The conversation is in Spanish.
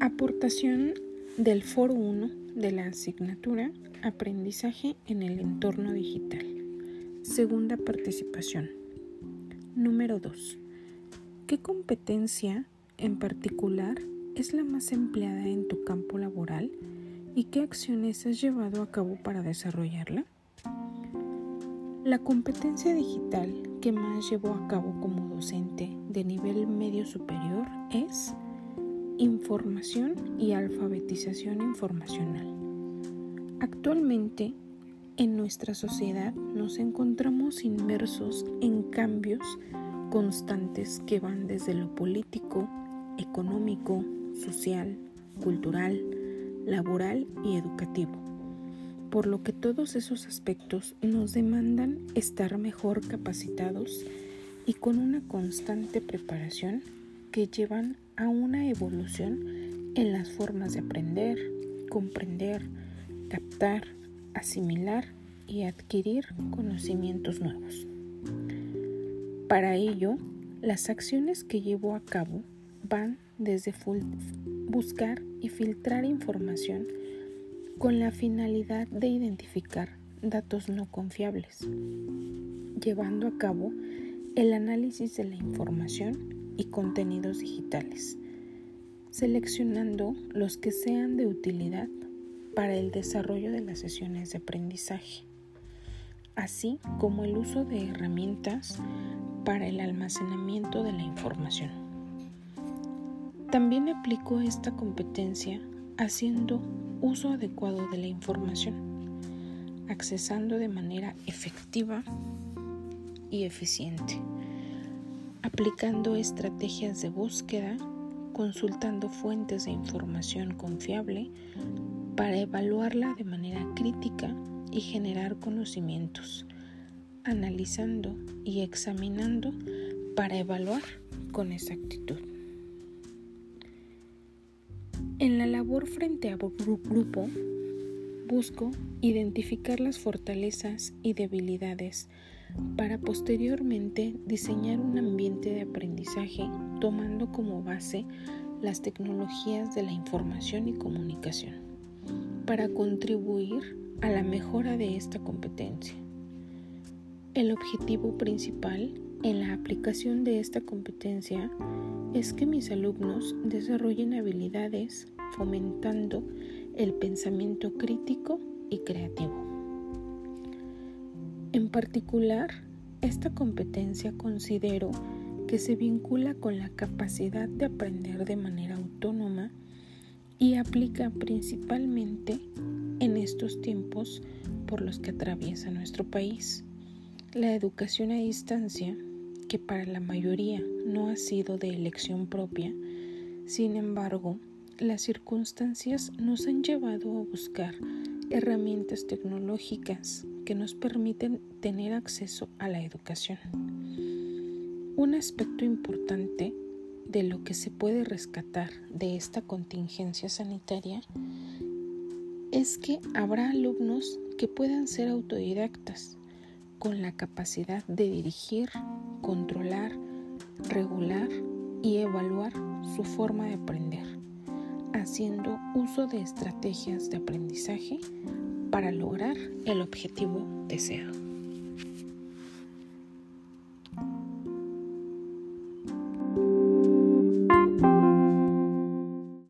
Aportación del Foro 1 de la asignatura Aprendizaje en el entorno digital. Segunda participación. Número 2. ¿Qué competencia en particular es la más empleada en tu campo laboral y qué acciones has llevado a cabo para desarrollarla? La competencia digital que más llevo a cabo como docente de nivel medio superior es información y alfabetización informacional. Actualmente, en nuestra sociedad nos encontramos inmersos en cambios constantes que van desde lo político, económico, social, cultural, laboral y educativo, por lo que todos esos aspectos nos demandan estar mejor capacitados y con una constante preparación que llevan a una evolución en las formas de aprender, comprender, captar, asimilar y adquirir conocimientos nuevos. Para ello, las acciones que llevo a cabo van desde buscar y filtrar información con la finalidad de identificar datos no confiables, llevando a cabo el análisis de la información y contenidos digitales, seleccionando los que sean de utilidad para el desarrollo de las sesiones de aprendizaje, así como el uso de herramientas para el almacenamiento de la información. También aplico esta competencia haciendo uso adecuado de la información, accesando de manera efectiva y eficiente aplicando estrategias de búsqueda, consultando fuentes de información confiable para evaluarla de manera crítica y generar conocimientos, analizando y examinando para evaluar con exactitud. En la labor frente a grupo, busco identificar las fortalezas y debilidades para posteriormente diseñar un ambiente de aprendizaje tomando como base las tecnologías de la información y comunicación para contribuir a la mejora de esta competencia. El objetivo principal en la aplicación de esta competencia es que mis alumnos desarrollen habilidades fomentando el pensamiento crítico y creativo. En particular, esta competencia considero que se vincula con la capacidad de aprender de manera autónoma y aplica principalmente en estos tiempos por los que atraviesa nuestro país. La educación a distancia, que para la mayoría no ha sido de elección propia, sin embargo, las circunstancias nos han llevado a buscar herramientas tecnológicas que nos permiten tener acceso a la educación. Un aspecto importante de lo que se puede rescatar de esta contingencia sanitaria es que habrá alumnos que puedan ser autodidactas con la capacidad de dirigir, controlar, regular y evaluar su forma de aprender, haciendo uso de estrategias de aprendizaje para lograr el objetivo deseado.